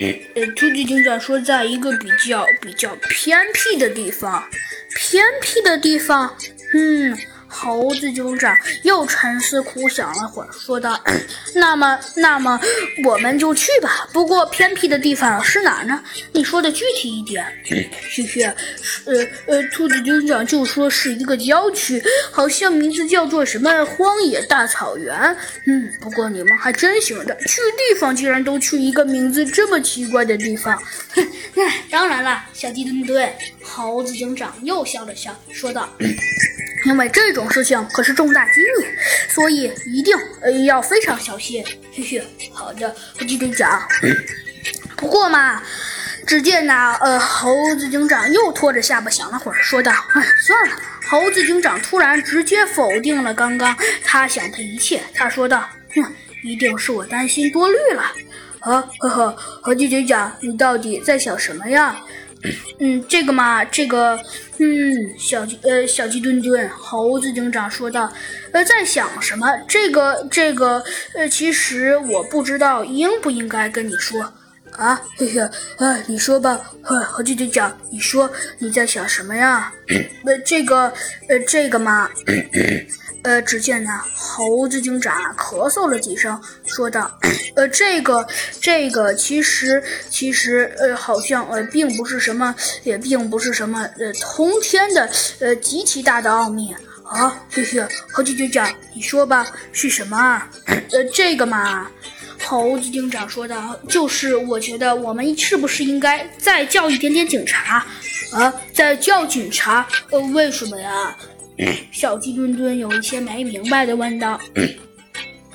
呃，兔子警长说，在一个比较比较偏僻的地方，偏僻的地方，嗯。猴子警长又沉思苦想了会儿，说道：“那么，那么我们就去吧。不过偏僻的地方是哪呢？你说的具体一点。”嘿嘿，呃呃，兔子警长就说是一个郊区，好像名字叫做什么荒野大草原。嗯，不过你们还真行的，去地方竟然都去一个名字这么奇怪的地方。哼，当然了，小鸡墩墩。猴子警长又笑了笑，说道。因为这种事情可是重大机密，所以一定呃要非常小心。嘿嘿，好的，我记得讲。不过嘛，只见那呃猴子警长又拖着下巴想了会儿，说道：“哎，算了。”猴子警长突然直接否定了刚刚他想的一切，他说道：“哼，一定是我担心多虑了。”啊呵呵，猴子警长，你到底在想什么呀？嗯，这个嘛，这个，嗯，小鸡，呃，小鸡墩墩，猴子警长说道，呃，在想什么？这个，这个，呃，其实我不知道应不应该跟你说啊，嘿嘿，啊，你说吧，猴子警长，你说你在想什么呀？呃，这个，呃，这个嘛。呃，只见呢，猴子警长咳嗽了几声，说道：“ 呃，这个，这个，其实，其实，呃，好像，呃，并不是什么，也并不是什么，呃，通天的，呃，极其大的奥秘啊。”嘿嘿，猴子警长，你说吧，是什么啊？呃，这个嘛，猴子警长说道：“就是我觉得我们是不是应该再叫一点点警察啊？再叫警察？呃，为什么呀？”小鸡墩墩有一些没明白的问道：“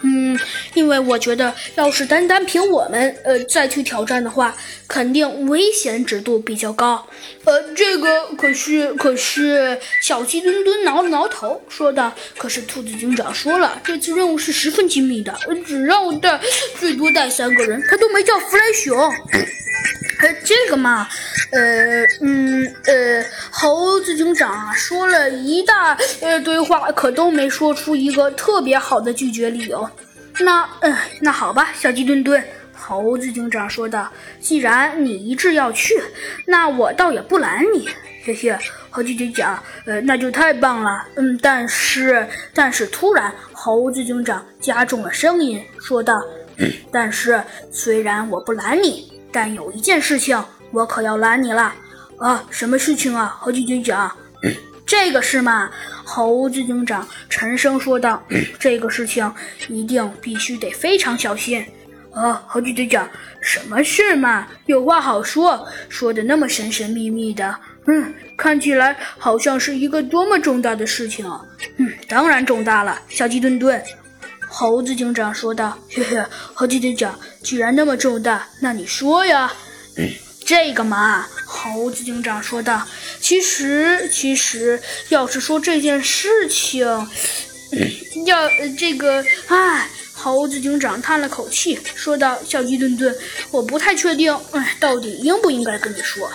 嗯，因为我觉得，要是单单凭我们，呃，再去挑战的话，肯定危险指数比较高。呃，这个可是，可是，小鸡墩墩挠了挠头，说道：‘可是兔子警长说了，这次任务是十分精密的，只让我带，最多带三个人，他都没叫弗莱熊。’呃，这个嘛。”呃嗯呃，猴子警长说了一大呃堆话，可都没说出一个特别好的拒绝理由。那嗯，那好吧，小鸡墩墩，猴子警长说道：“既然你一致要去，那我倒也不拦你。”嘿嘿，猴子警长，呃，那就太棒了。嗯，但是但是突然，猴子警长加重了声音说道：“ 但是虽然我不拦你，但有一件事情。”我可要拦你了啊！什么事情啊？猴子警长，这个是嘛？猴子警长沉声说道：“ 这个事情一定必须得非常小心啊！”猴子警长，什么事嘛？有话好说，说的那么神神秘秘的，嗯，看起来好像是一个多么重大的事情啊！嗯，当然重大了，小鸡墩墩。猴子警长说道：“嘿嘿，猴子警长，既然那么重大，那你说呀。”这个嘛，猴子警长说道：“其实，其实，要是说这件事情，要这个，唉。”猴子警长叹了口气，说道：“小鸡墩墩，我不太确定，哎，到底应不应该跟你说。”